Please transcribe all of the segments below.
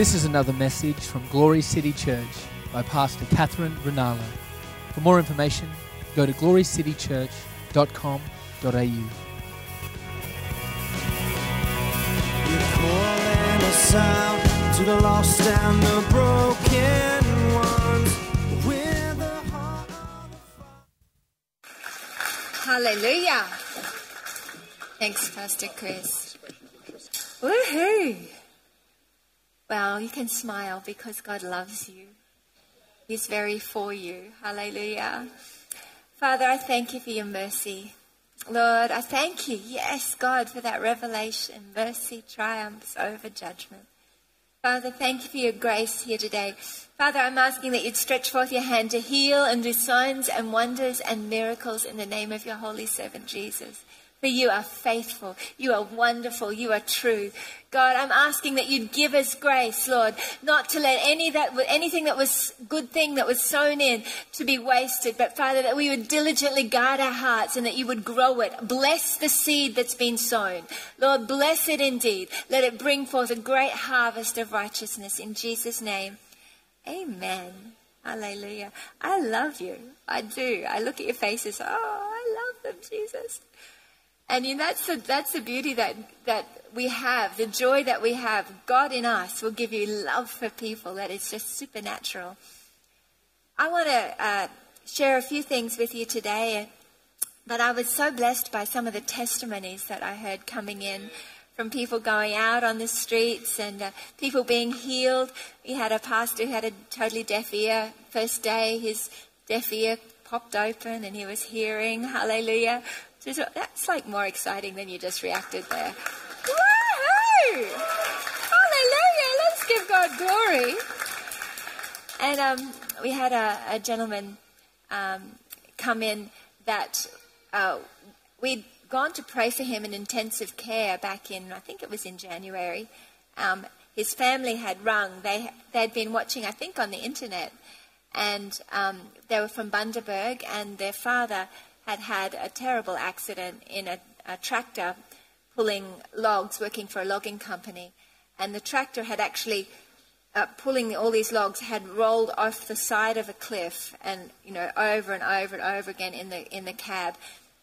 This is another message from Glory City Church by Pastor Katherine Ruonala. For more information, go to glorycitychurch.com.au. You're calling us out to the lost and the broken ones. With the heart of the Hallelujah. Thanks, Pastor Chris. Woohoo! Well, you can smile because God loves you. He's very for you. Hallelujah. Father, I thank you for your mercy. Lord, I thank you, yes, God, for that revelation. Mercy triumphs over judgment. Father, thank you for your grace here today. Father, I'm asking that you'd stretch forth your hand to heal and do signs and wonders and miracles in the name of your holy servant Jesus. For you are faithful, you are wonderful, you are true. God, I'm asking that you'd give us grace, Lord, not to let any that anything that was good thing that was sown in to be wasted, but Father, that we would diligently guard our hearts and that you would grow it. Bless the seed that's been sown. Lord, bless it indeed. Let it bring forth a great harvest of righteousness in Jesus' name. Amen. Hallelujah. I love you. I do. I look at your faces. Oh, I love them, Jesus. And you know, that's the, that's the beauty that, that we have, the joy that we have. God in us will give you love for people that is just supernatural. I want to uh, share a few things with you today, but I was so blessed by some of the testimonies that I heard coming in from people going out on the streets and uh, people being healed. We had a pastor who had a totally deaf ear. First day, his deaf ear popped open and he was hearing. Hallelujah. So that's like more exciting than you just reacted there. Woohoo! Hallelujah! Let's give God glory. And um, we had a, a gentleman um, come in that uh, we'd gone to pray for him in intensive care back in, I think it was in January. Um, his family had rung. They they'd been watching, I think, on the internet, and um, they were from Bundaberg, and their father had had a terrible accident in a, a tractor pulling logs, working for a logging company, and the tractor had actually uh, pulling all these logs had rolled off the side of a cliff, and you know over and over and over again in the in the cab.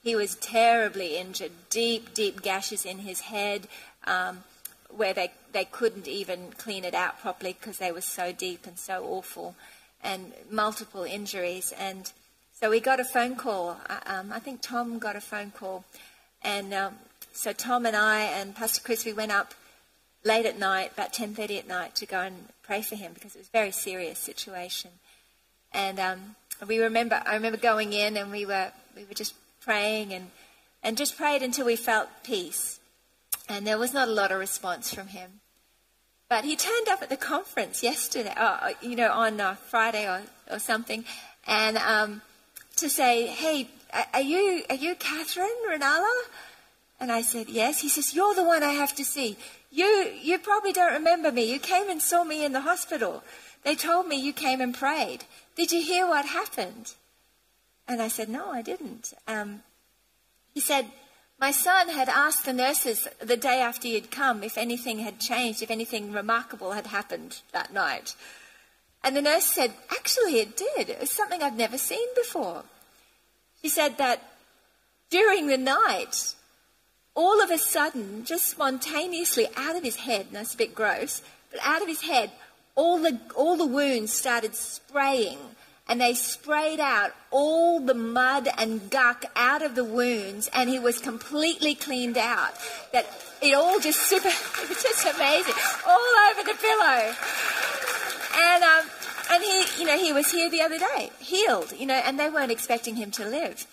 He was terribly injured, deep, deep gashes in his head, um, where they they couldn't even clean it out properly because they were so deep and so awful, and multiple injuries and so we got a phone call. Um, I think Tom got a phone call. And um, so Tom and I and Pastor Chris, we went up late at night, about 10.30 at night, to go and pray for him because it was a very serious situation. And um, we remember, I remember going in and we were, we were just praying and, and just prayed until we felt peace. And there was not a lot of response from him. But he turned up at the conference yesterday, uh, you know, on Friday or, or something. And um, to say, hey, are you, are you Katherine Ruonala? And I said, yes. He says, you're the one I have to see. You, you probably don't remember me. You came and saw me in the hospital. They told me you came and prayed. Did you hear what happened? And I said, no, I didn't. Um, he said, my son had asked the nurses the day after you'd come if anything had changed, if anything remarkable had happened that night. And the nurse said, Actually, it did. It was something I've never seen before. She said that during the night, all of a sudden, just spontaneously out of his head, and that's a bit gross, but out of his head, all the, all the wounds started spraying. And they sprayed out all the mud and guck out of the wounds, and he was completely cleaned out. That it all just super, it was just amazing, all over the pillow. And um, and he, you know, he was here the other day, healed, you know, and they weren't expecting him to live.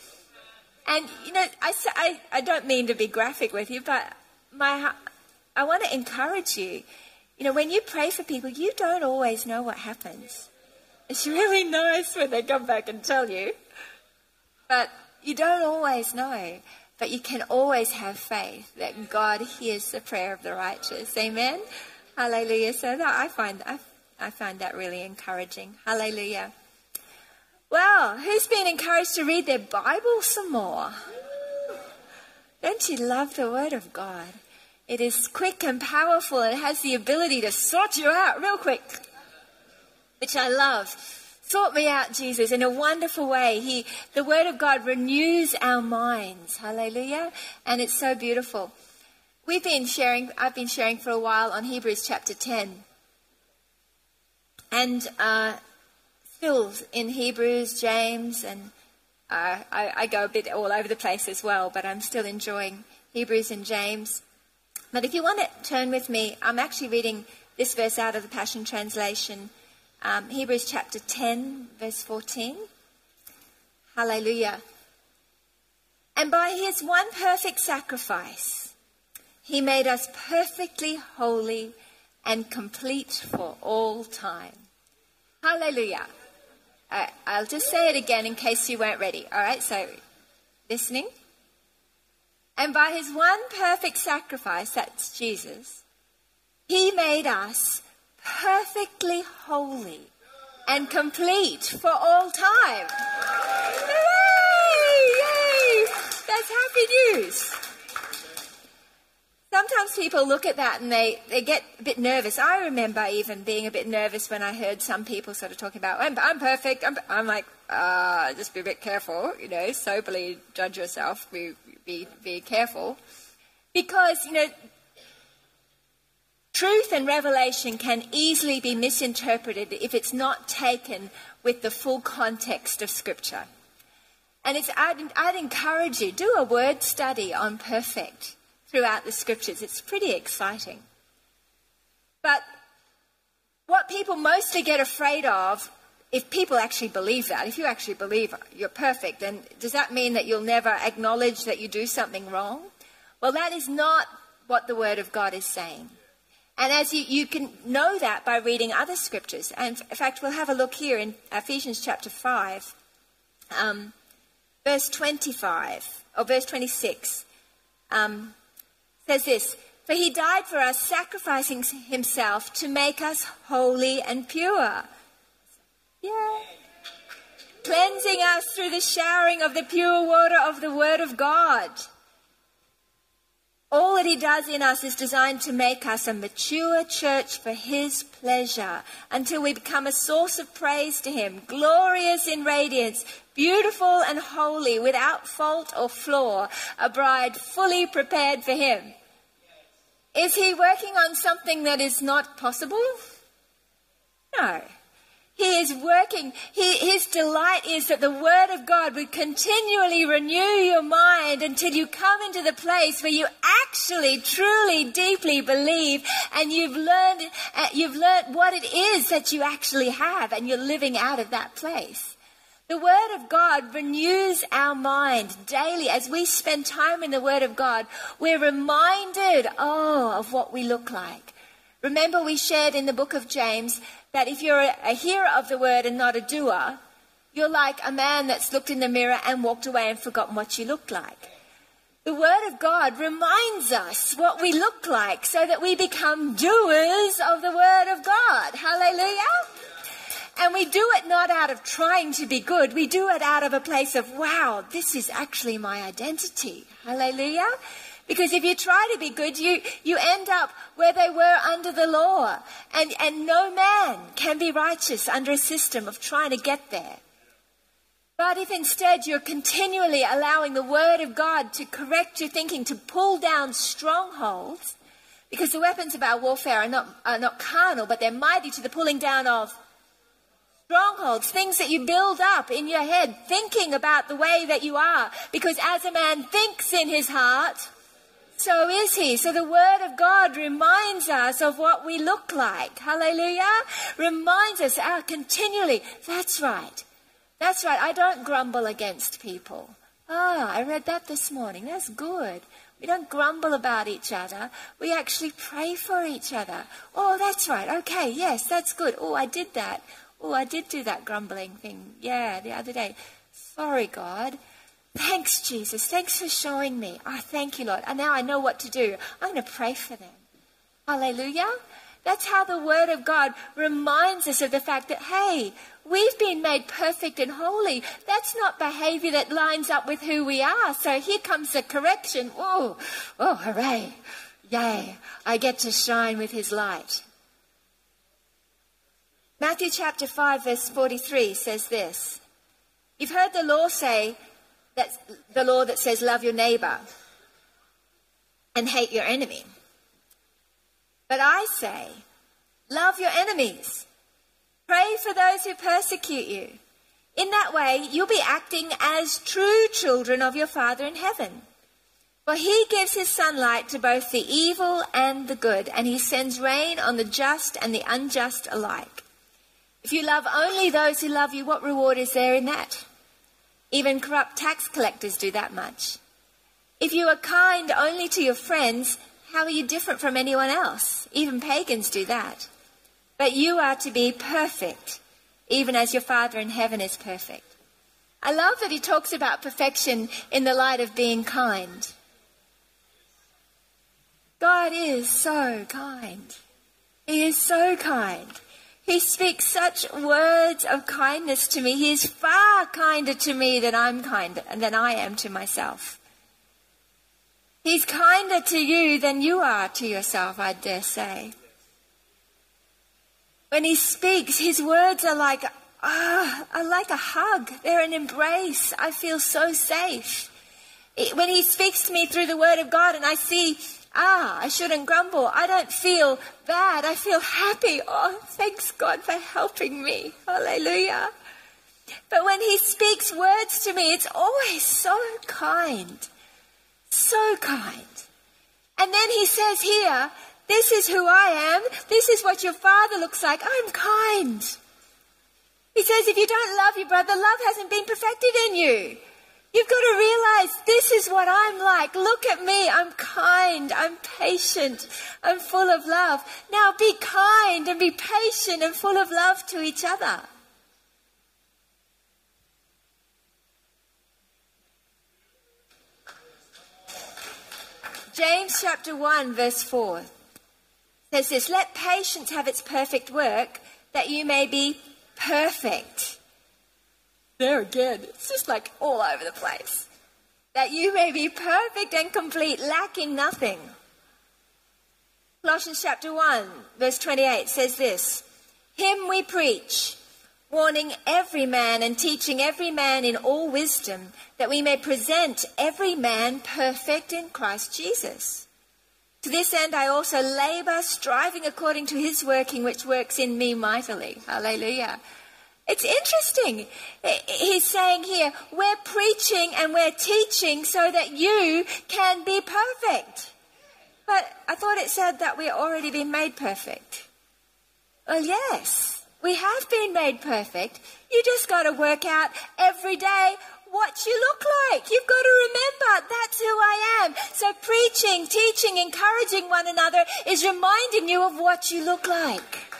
And you know, I, I, I don't mean to be graphic with you, but my, I want to encourage you. You know, when you pray for people, you don't always know what happens. It's really nice when they come back and tell you, but you don't always know. But you can always have faith that God hears the prayer of the righteous. Amen. Hallelujah. So that I find I I find that really encouraging. Hallelujah. Well, who's been encouraged to read their Bible some more? Don't you love the Word of God? It is quick and powerful. It has the ability to sort you out real quick, which I love. Sort me out, Jesus, in a wonderful way. He, the Word of God renews our minds. Hallelujah. And it's so beautiful. We've been sharing, I've been sharing for a while on Hebrews chapter 10. And uh, still in Hebrews, James, and uh, I, I go a bit all over the place as well, but I'm still enjoying Hebrews and James. But if you want to turn with me, I'm actually reading this verse out of the Passion Translation, um, Hebrews chapter 10, verse 14. Hallelujah. And by his one perfect sacrifice, he made us perfectly holy and complete for all time. Hallelujah. I'll just say it again in case you weren't ready. All right, so listening. And by his one perfect sacrifice, that's Jesus, he made us perfectly holy and complete for all time. Hooray! Yay! That's happy news sometimes people look at that and they, they get a bit nervous. I remember even being a bit nervous when I heard some people sort of talking about, I'm, I'm perfect. I'm, I'm like, uh, just be a bit careful, you know, soberly judge yourself, be, be, be careful. Because, you know, truth and revelation can easily be misinterpreted if it's not taken with the full context of Scripture. And it's, I'd, I'd encourage you, do a word study on perfect throughout the scriptures. It's pretty exciting. But what people mostly get afraid of, if people actually believe that, if you actually believe you're perfect, then does that mean that you'll never acknowledge that you do something wrong? Well, that is not what the Word of God is saying. And as you, you can know that by reading other scriptures. And in fact, we'll have a look here in Ephesians chapter 5, um, verse 25, or verse 26. Um, says this For he died for us, sacrificing himself to make us holy and pure. Yeah. Cleansing us through the showering of the pure water of the Word of God. All that he does in us is designed to make us a mature church for his pleasure until we become a source of praise to him, glorious in radiance, beautiful and holy, without fault or flaw, a bride fully prepared for him. Is he working on something that is not possible? No. He is working. He, his delight is that the Word of God would continually renew your mind until you come into the place where you actually, truly, deeply believe, and you've learned, uh, you've learned what it is that you actually have, and you're living out of that place. The Word of God renews our mind daily. As we spend time in the Word of God, we're reminded, oh, of what we look like. Remember, we shared in the book of James that if you're a hearer of the word and not a doer, you're like a man that's looked in the mirror and walked away and forgotten what you looked like. The Word of God reminds us what we look like so that we become doers of the Word of God. Hallelujah. And we do it not out of trying to be good. We do it out of a place of, wow, this is actually my identity. Hallelujah. Because if you try to be good, you, you end up where they were under the law. And, and no man can be righteous under a system of trying to get there. But if instead you're continually allowing the Word of God to correct your thinking, to pull down strongholds, because the weapons of our warfare are not, are not carnal, but they're mighty to the pulling down of strongholds, things that you build up in your head, thinking about the way that you are. Because as a man thinks in his heart, so is he. So the word of God reminds us of what we look like. Hallelujah. Reminds us uh, continually. That's right. That's right. I don't grumble against people. Ah, I read that this morning. That's good. We don't grumble about each other. We actually pray for each other. Oh, that's right. Okay, yes, that's good. Oh, I did that. Oh, I did do that grumbling thing. Yeah, the other day. Sorry, God. Thanks, Jesus. Thanks for showing me. I oh, thank you, Lord. And now I know what to do. I'm going to pray for them. Hallelujah. That's how the Word of God reminds us of the fact that, hey, we've been made perfect and holy. That's not behavior that lines up with who we are. So here comes the correction. Oh, oh, hooray. Yea, I get to shine with his light. Matthew chapter 5 verse 43 says this. You've heard the law say that the law that says love your neighbor and hate your enemy. But I say, love your enemies. Pray for those who persecute you. In that way, you'll be acting as true children of your Father in heaven. For he gives his sunlight to both the evil and the good, and he sends rain on the just and the unjust alike. If you love only those who love you, what reward is there in that? Even corrupt tax collectors do that much. If you are kind only to your friends, how are you different from anyone else? Even pagans do that. But you are to be perfect, even as your Father in heaven is perfect. I love that he talks about perfection in the light of being kind. God is so kind. He is so kind. He speaks such words of kindness to me. He is far kinder to me than I'm kinder than I am to myself. He's kinder to you than you are to yourself, I dare say. When he speaks, his words are like ah, are like a hug. They're an embrace. I feel so safe. When he speaks to me through the word of God and I see ah, I shouldn't grumble. I don't feel bad. I feel happy. Oh, thanks God for helping me. Hallelujah. But when he speaks words to me, it's always so kind. So kind. And then he says here, this is who I am. This is what your father looks like. I'm kind. He says, if you don't love your brother, love hasn't been perfected in you. You've got to realize this is what I'm like. Look at me. I'm kind. I'm patient. I'm full of love. Now be kind and be patient and full of love to each other. James chapter 1 verse 4 says this, let patience have its perfect work that you may be perfect there again, it's just like all over the place. That you may be perfect and complete, lacking nothing. Colossians chapter 1, verse 28 says this Him we preach, warning every man and teaching every man in all wisdom, that we may present every man perfect in Christ Jesus. To this end I also labor, striving according to his working, which works in me mightily. Hallelujah. It's interesting. He's saying here, we're preaching and we're teaching so that you can be perfect. But I thought it said that we're already been made perfect. Well, yes, we have been made perfect. You just got to work out every day what you look like. You've got to remember that's who I am. So preaching, teaching, encouraging one another is reminding you of what you look like.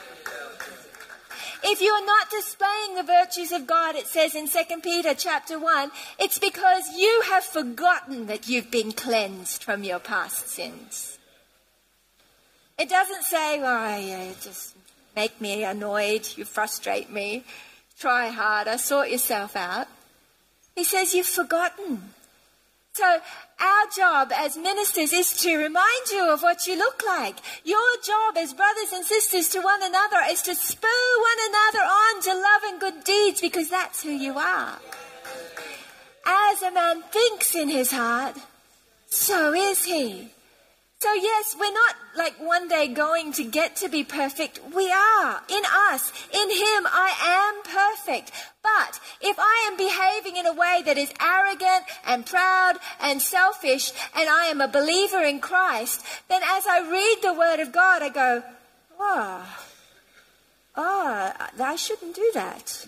If you are not displaying the virtues of God, it says in 2 Peter chapter 1, it's because you have forgotten that you've been cleansed from your past sins. It doesn't say, oh, yeah, just make me annoyed, you frustrate me, try harder, sort yourself out. He says, you've forgotten. So our job as ministers is to remind you of what you look like. Your job as brothers and sisters to one another is to spur one another on to love and good deeds because that's who you are. As a man thinks in his heart, so is he. So, yes, we're not like one day going to get to be perfect. We are. In us, in Him, I am perfect. But if I am behaving in a way that is arrogant and proud and selfish, and I am a believer in Christ, then as I read the Word of God, I go, oh, oh, I shouldn't do that.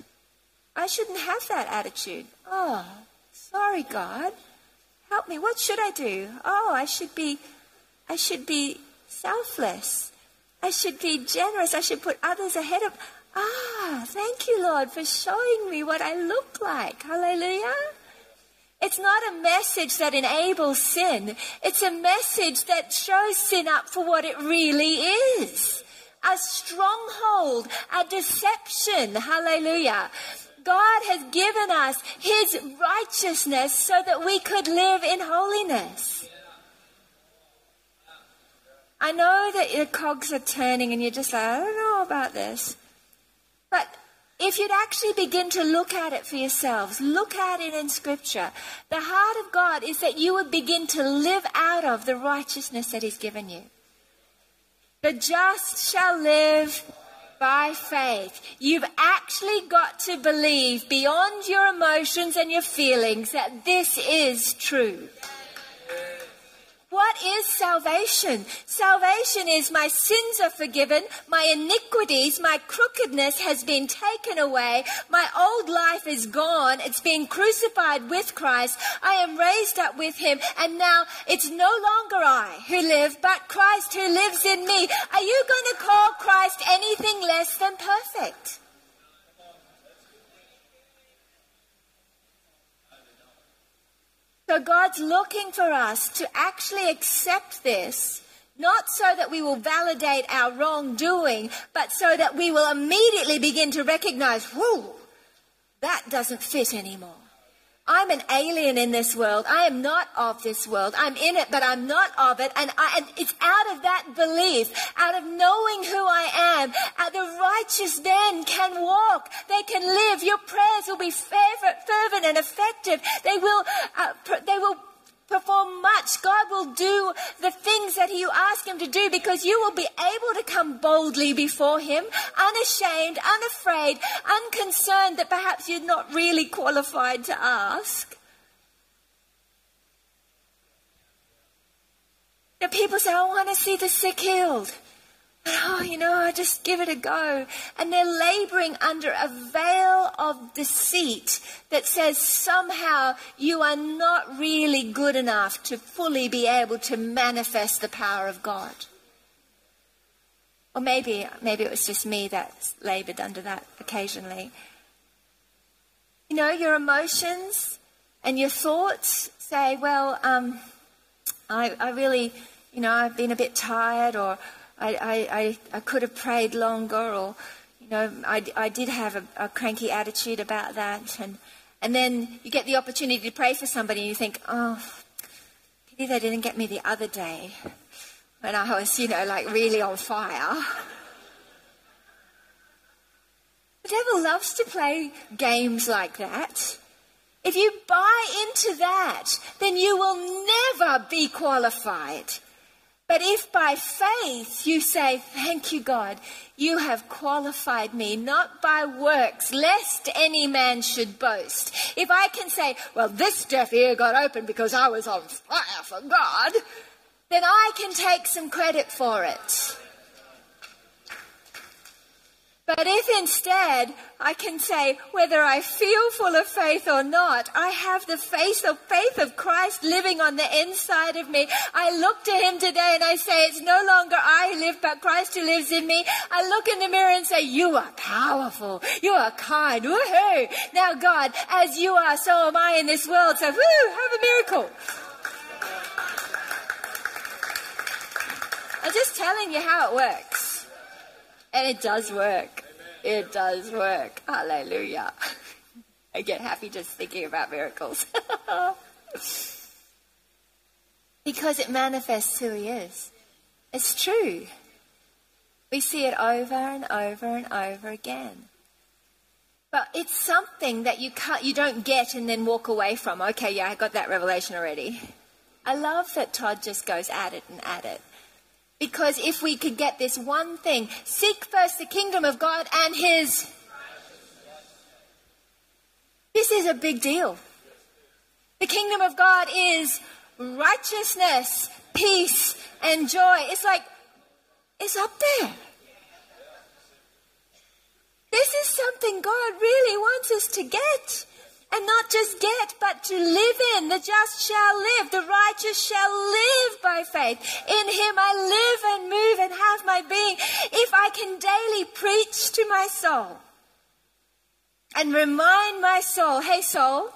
I shouldn't have that attitude. Oh, sorry, God. Help me. What should I do? Oh, I should be I should be selfless. I should be generous. I should put others ahead of. Ah, thank you, Lord, for showing me what I look like. Hallelujah. It's not a message that enables sin. It's a message that shows sin up for what it really is. A stronghold, a deception. Hallelujah. God has given us His righteousness so that we could live in holiness. I know that your cogs are turning and you're just like, I don't know about this. But if you'd actually begin to look at it for yourselves, look at it in Scripture, the heart of God is that you would begin to live out of the righteousness that He's given you. The just shall live by faith. You've actually got to believe beyond your emotions and your feelings that this is true. What is salvation? Salvation is my sins are forgiven, my iniquities, my crookedness has been taken away, my old life is gone, it's been crucified with Christ, I am raised up with him, and now it's no longer I who live, but Christ who lives in me. Are you going to call Christ anything less than perfect? So God's looking for us to actually accept this, not so that we will validate our wrongdoing, but so that we will immediately begin to recognize, whoa, that doesn't fit anymore. I'm an alien in this world. I am not of this world. I'm in it, but I'm not of it. And, I, and it's out of that belief, out of knowing who I am, uh, the righteous then can walk. They can live. Your prayers will be fervent, and effective. They will, uh, pr- they will perform much. God will do the things that you ask Him to do because you will be able to come boldly before Him, unashamed, unafraid, unconcerned that perhaps you're not really qualified to ask. The people say, I want to see the sick healed oh, you know, I just give it a go. And they're laboring under a veil of deceit that says somehow you are not really good enough to fully be able to manifest the power of God. Or maybe, maybe it was just me that labored under that occasionally. You know, your emotions and your thoughts say, well, um, I, I really, you know, I've been a bit tired or I, I, I, could have prayed longer, or, you know, I, I did have a, a cranky attitude about that. And, and then you get the opportunity to pray for somebody and you think, oh, pity they didn't get me the other day when I was, you know, like really on fire. The devil loves to play games like that. If you buy into that, then you will never be qualified. But if by faith you say, Thank you, God, you have qualified me, not by works, lest any man should boast. If I can say, Well, this deaf ear got open because I was on fire for God, then I can take some credit for it. But if instead I can say, whether I feel full of faith or not, I have the faith of faith of Christ living on the inside of me. I look to Him today and I say, it's no longer I who live, but Christ who lives in me. I look in the mirror and say, you are powerful. You are kind. Woohoo! Now God, as you are, so am I in this world. So woo, have a miracle. I'm just telling you how it works. And it does work. It does work. Hallelujah. I get happy just thinking about miracles. because it manifests who he is. It's true. We see it over and over and over again. But it's something that you can't, you don't get and then walk away from. Okay, yeah, I got that revelation already. I love that Todd just goes at it and at it. Because if we could get this one thing, seek first the kingdom of God and His. This is a big deal. The kingdom of God is righteousness, peace, and joy. It's like, it's up there. This is something God really wants us to get and not just get, but to live in. The just shall live, the righteous shall live by faith. In him I live and move and have my being. If I can daily preach to my soul and remind my soul, hey soul,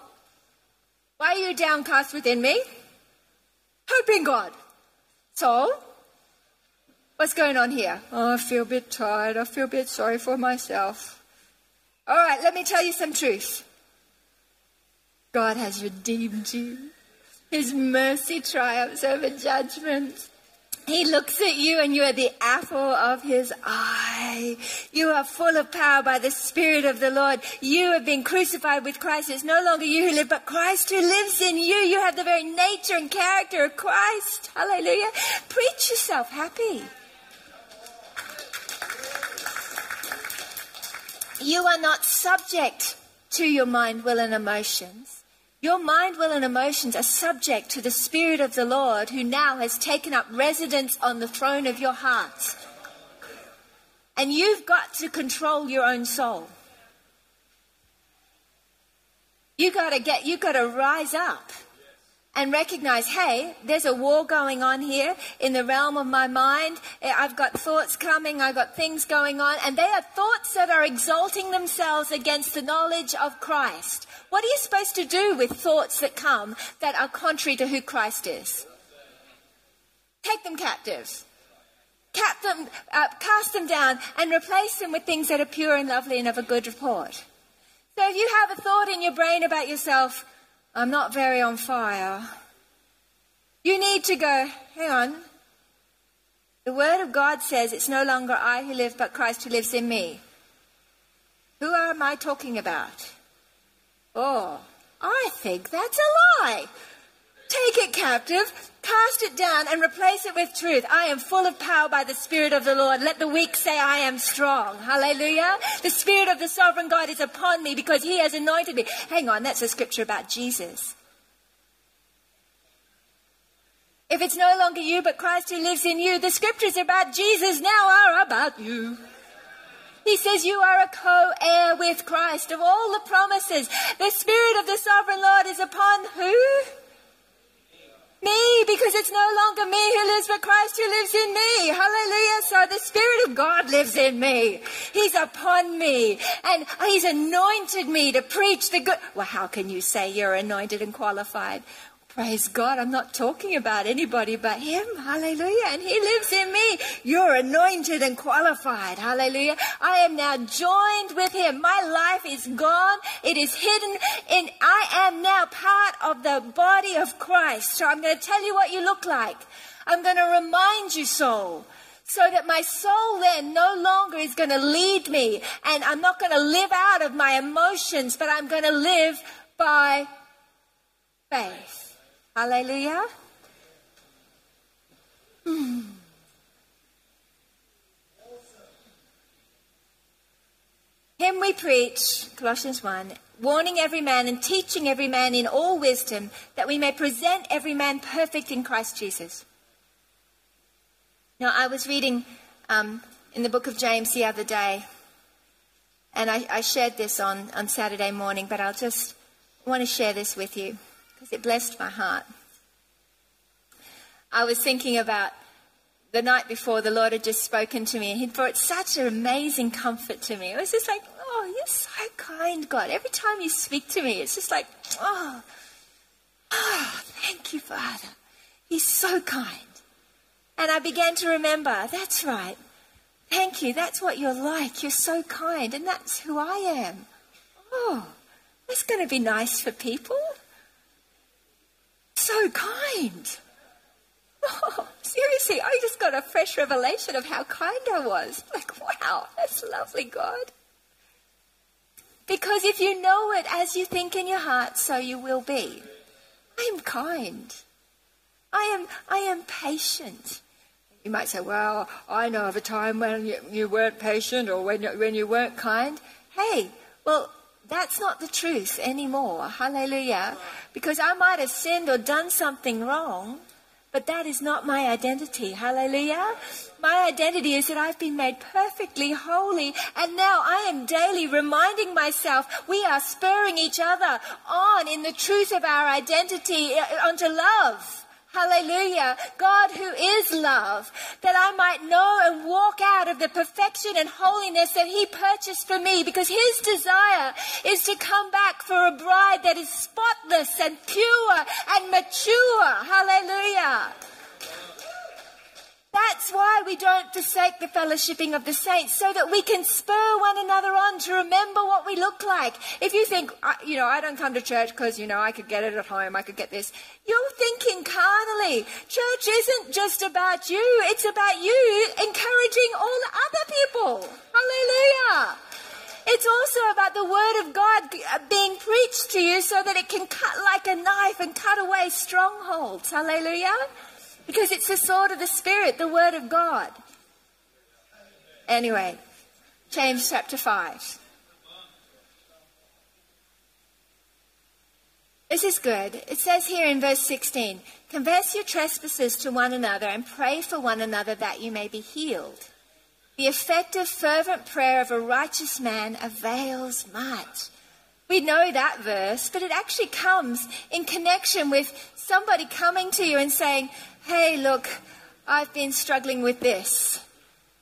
why are you downcast within me? Hope in God. Soul, what's going on here? Oh, I feel a bit tired. I feel a bit sorry for myself. All right, let me tell you some truth. God has redeemed you. His mercy triumphs over judgment. He looks at you and you are the apple of his eye. You are full of power by the Spirit of the Lord. You have been crucified with Christ. It's no longer you who live, but Christ who lives in you. You have the very nature and character of Christ. Hallelujah. Preach yourself happy. You are not subject to your mind, will, and emotions. Your mind, will, and emotions are subject to the Spirit of the Lord who now has taken up residence on the throne of your heart. And you've got to control your own soul. You gotta get, you gotta rise up and recognize, hey, there's a war going on here in the realm of my mind. I've got thoughts coming, I've got things going on, and they are thoughts that are exalting themselves against the knowledge of Christ. What are you supposed to do with thoughts that come that are contrary to who Christ is? Take them captive. Cap them, uh, cast them down and replace them with things that are pure and lovely and of a good report. So if you have a thought in your brain about yourself, I'm not very on fire. You need to go, hang on. The Word of God says it's no longer I who live, but Christ who lives in me. Who am I talking about? Oh, I think that's a lie. Take it captive, cast it down, and replace it with truth. I am full of power by the Spirit of the Lord. Let the weak say, I am strong. Hallelujah. The Spirit of the sovereign God is upon me because He has anointed me. Hang on, that's a scripture about Jesus. If it's no longer you, but Christ who lives in you, the scriptures about Jesus now are about you. He says you are a co-heir with Christ of all the promises. The Spirit of the sovereign Lord is upon who? Me, because it's no longer me who lives, but Christ who lives in me. Hallelujah. So the Spirit of God lives in me. He's upon me. And He's anointed me to preach the good. Well, how can you say you're anointed and qualified? Praise God, I'm not talking about anybody but Him. Hallelujah. And He lives in me. You're anointed and qualified. Hallelujah. I am now joined with Him. My life is gone. It is hidden And I am now part of the body of Christ. So I'm going to tell you what you look like. I'm going to remind you, soul so that my soul then no longer is going to lead me and I'm not going to live out of my emotions, but I'm going to live by faith. Hallelujah. Him we preach, Colossians 1, warning every man and teaching every man in all wisdom, that we may present every man perfect in Christ Jesus. Now, I was reading um, in the book of James the other day, and I, I shared this on, on Saturday morning, but I'll just want to share this with you because it blessed my heart. I was thinking about the night before the Lord had just spoken to me and He'd brought such an amazing comfort to me. It was just like, oh, you're so kind, God. Every time you speak to me, it's just like, oh, oh thank you, Father. He's so kind. And I began to remember, that's right. Thank you. That's what you're like. You're so kind. And that's who I am. Oh, that's going to be nice for people so kind. Oh, seriously, I just got a fresh revelation of how kind I was. Like, wow, that's lovely, God. Because if you know it as you think in your heart, so you will be. I am kind. I am, I am patient. You might say, well, I know of a time when you, you weren't patient or when when you weren't kind. Hey, well, that's not the truth anymore. Hallelujah. Because I might have sinned or done something wrong, but that is not my identity. Hallelujah. My identity is that I've been made perfectly holy, and now I am daily reminding myself we are spurring each other on in the truth of our identity uh, onto love. Hallelujah. God who is love, that I might know and walk out of the perfection and holiness that He purchased for me because His desire is to come back for a bride that is spotless and pure and mature. Hallelujah. That's why we don't forsake the fellowshipping of the saints, so that we can spur one another on to remember what we look like. If you think, you know, I don't come to church because, you know, I could get it at home, I could get this, you're thinking carnally. Church isn't just about you, it's about you encouraging all other people. Hallelujah. It's also about the Word of God uh, being preached to you so that it can cut like a knife and cut away strongholds. Hallelujah. Because it's the sword of the Spirit, the Word of God. Anyway, James chapter 5. This is good. It says here in verse 16 Confess your trespasses to one another and pray for one another that you may be healed. The effective, fervent prayer of a righteous man avails much. We know that verse, but it actually comes in connection with somebody coming to you and saying, Hey, look, I've been struggling with this.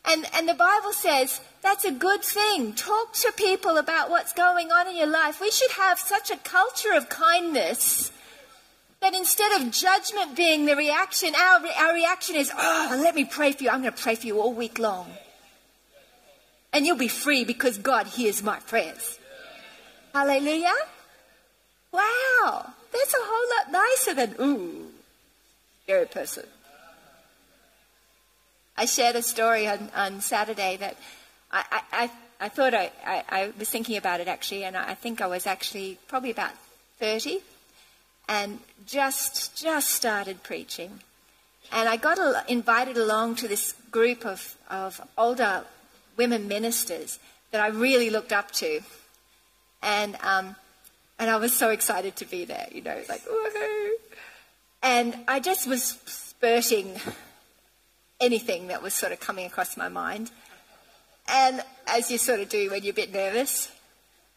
And, and the Bible says that's a good thing. Talk to people about what's going on in your life. We should have such a culture of kindness that instead of judgment being the reaction, our, our reaction is, oh, let me pray for you. I'm going to pray for you all week long and you'll be free because God hears my prayers. Hallelujah. Wow, that's a whole lot nicer than, ooh, scary person. I shared a story on, on Saturday that I, I, I, thought I, I, I, was thinking about it actually, and I think I was actually probably about 30 and just, just started preaching. And I got invited along to this group of, of older women ministers that I really looked up to. And, um, and I was so excited to be there, you know, like, woohoo. And I just was spurting anything that was sort of coming across my mind. And as you sort of do when you're a bit nervous.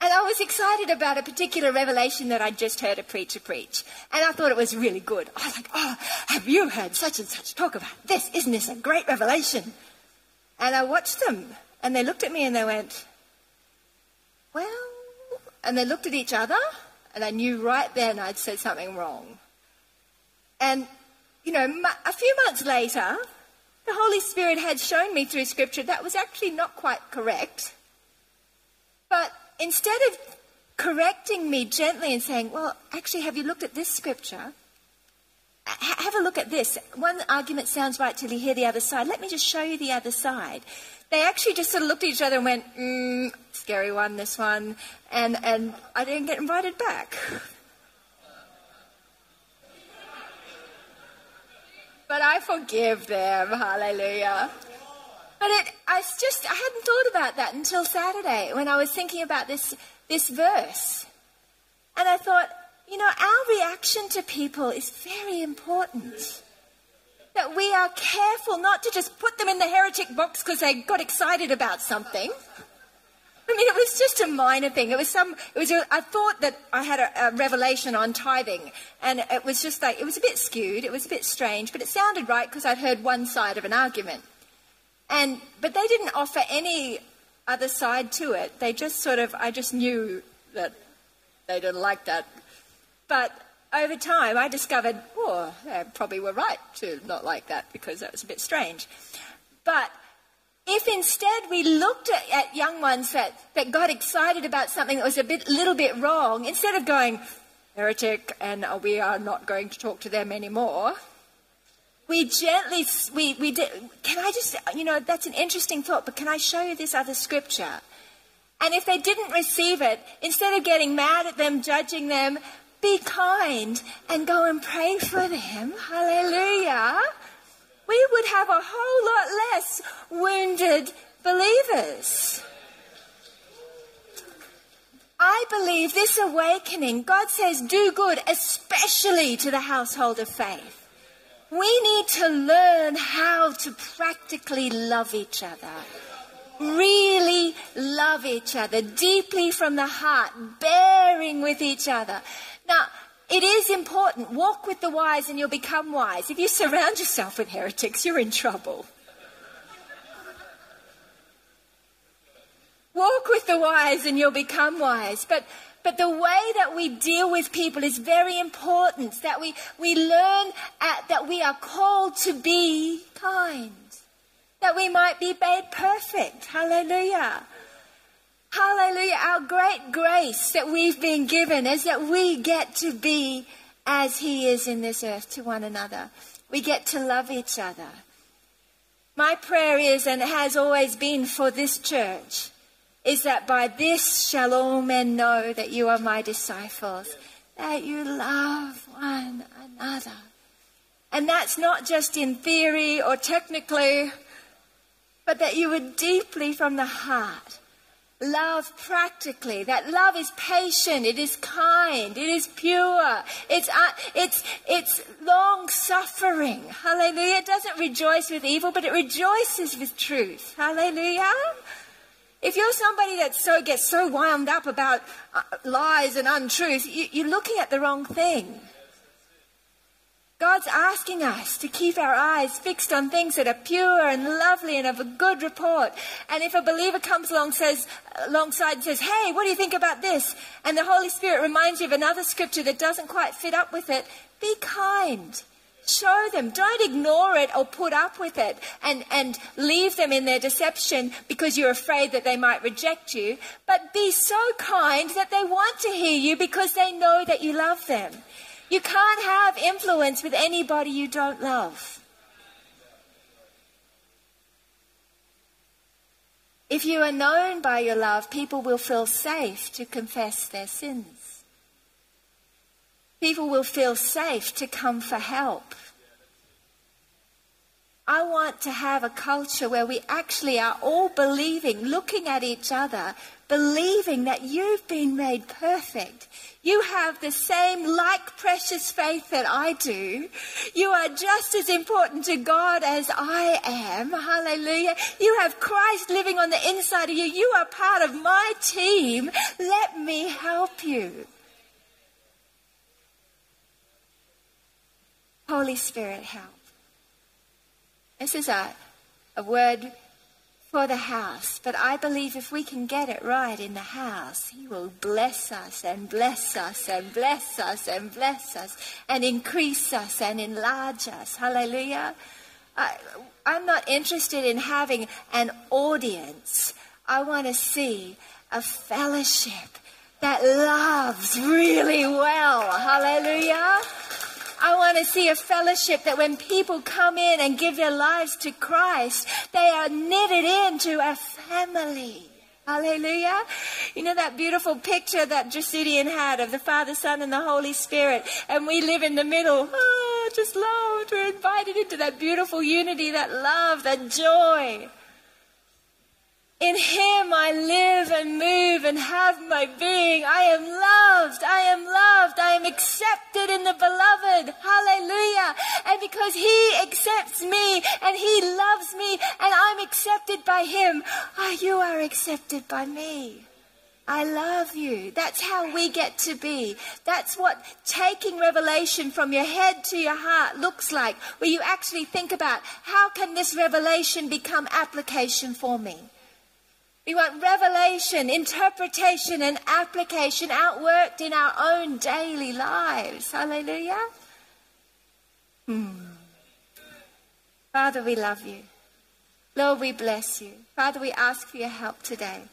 And I was excited about a particular revelation that I'd just heard a preacher preach. And I thought it was really good. I was like, oh, have you heard such and such talk about this? Isn't this a great revelation? And I watched them and they looked at me and they went, Well, and they looked at each other, and I knew right then I'd said something wrong. And, you know, a few months later, the Holy Spirit had shown me through Scripture that was actually not quite correct. But instead of correcting me gently and saying, Well, actually, have you looked at this Scripture? have a look at this. One argument sounds right till you hear the other side. Let me just show you the other side they actually just sort of looked at each other and went, mm, scary one, this one. And, and I didn't get invited back. But I forgive them, hallelujah. But it, I just, I hadn't thought about that until Saturday when I was thinking about this, this verse. And I thought, you know, our reaction to people is very important that we are careful not to just put them in the heretic box because they got excited about something. I mean, it was just a minor thing. It was some. It was. A, I thought that I had a, a, revelation on tithing, and it was just like it was a bit skewed. It was a bit strange, but it sounded right because I'd heard one side of an argument, and but they didn't offer any other side to it. They just sort of. I just knew that they didn't like that, but over time, I discovered, oh, they probably were right to not like that because that was a bit strange. But if instead we looked at, at, young ones that, that got excited about something that was a bit, little bit wrong, instead of going, heretic, and uh, we are not going to talk to them anymore, we gently, we, we did, can I just, you know, that's an interesting thought, but can I show you this other scripture? And if they didn't receive it, instead of getting mad at them, judging them, be kind and go and pray for them. Hallelujah. We would have a whole lot less wounded believers. I believe this awakening, God says, do good, especially to the household of faith. We need to learn how to practically love each other. Really love each other deeply from the heart, bearing with each other. Now, it is important. Walk with the wise and you'll become wise. If you surround yourself with heretics, you're in trouble. Walk with the wise and you'll become wise. But, but the way that we deal with people is very important. That we, we learn at, that we are called to be kind. That we might be made perfect. Hallelujah. Hallelujah. Our great grace that we've been given is that we get to be as He is in this earth to one another. We get to love each other. My prayer is, and has always been for this church, is that by this shall all men know that you are my disciples, that you love one another. And that's not just in theory or technically, but that you would deeply from the heart love practically. That love is patient, it is kind, it is pure, it's, uh, it's, it's long suffering. Hallelujah. It doesn't rejoice with evil, but it rejoices with truth. Hallelujah. If you're somebody that so gets so wound up about uh, lies and untruth, you, you're looking at the wrong thing. God's asking us to keep our eyes fixed on things that are pure and lovely and of a good report. And if a believer comes along says, alongside and says, Hey, what do you think about this? And the Holy Spirit reminds you of another scripture that doesn't quite fit up with it, be kind. Show them. Don't ignore it or put up with it and, and leave them in their deception because you're afraid that they might reject you. But be so kind that they want to hear you because they know that you love them. You can't have influence with anybody you don't love. If you are known by your love, people will feel safe to confess their sins. People will feel safe to come for help. I want to have a culture where we actually are all believing, looking at each other, believing that you've been made perfect. You have the same like precious faith that I do. You are just as important to God as I am. Hallelujah. You have Christ living on the inside of you. You are part of my team. Let me help you. Holy Spirit, help. This is a, a word for the house, but I believe if we can get it right in the house, He will bless us and bless us and bless us and bless us and increase us and enlarge us. Hallelujah. I, I'm not interested in having an audience. I want to see a fellowship that loves really well. Hallelujah. I want to see a fellowship that when people come in and give their lives to Christ, they are knitted into a family. Hallelujah. You know that beautiful picture that Jusidian had of the Father, Son, and the Holy Spirit, and we live in the middle. Oh, just loved. We're invited into that beautiful unity, that love, that joy. In Him I live and move and have my being. I am loved. I am loved. I am accepted in the beloved. Hallelujah. And because He accepts me and He loves me and I'm accepted by Him, oh, you are accepted by me. I love you. That's how we get to be. That's what taking revelation from your head to your heart looks like, where you actually think about how can this revelation become application for me? We want revelation, interpretation, and application outworked in our own daily lives. Hallelujah. Hmm. Father, we love you. Lord, we bless you. Father, we ask for your help today.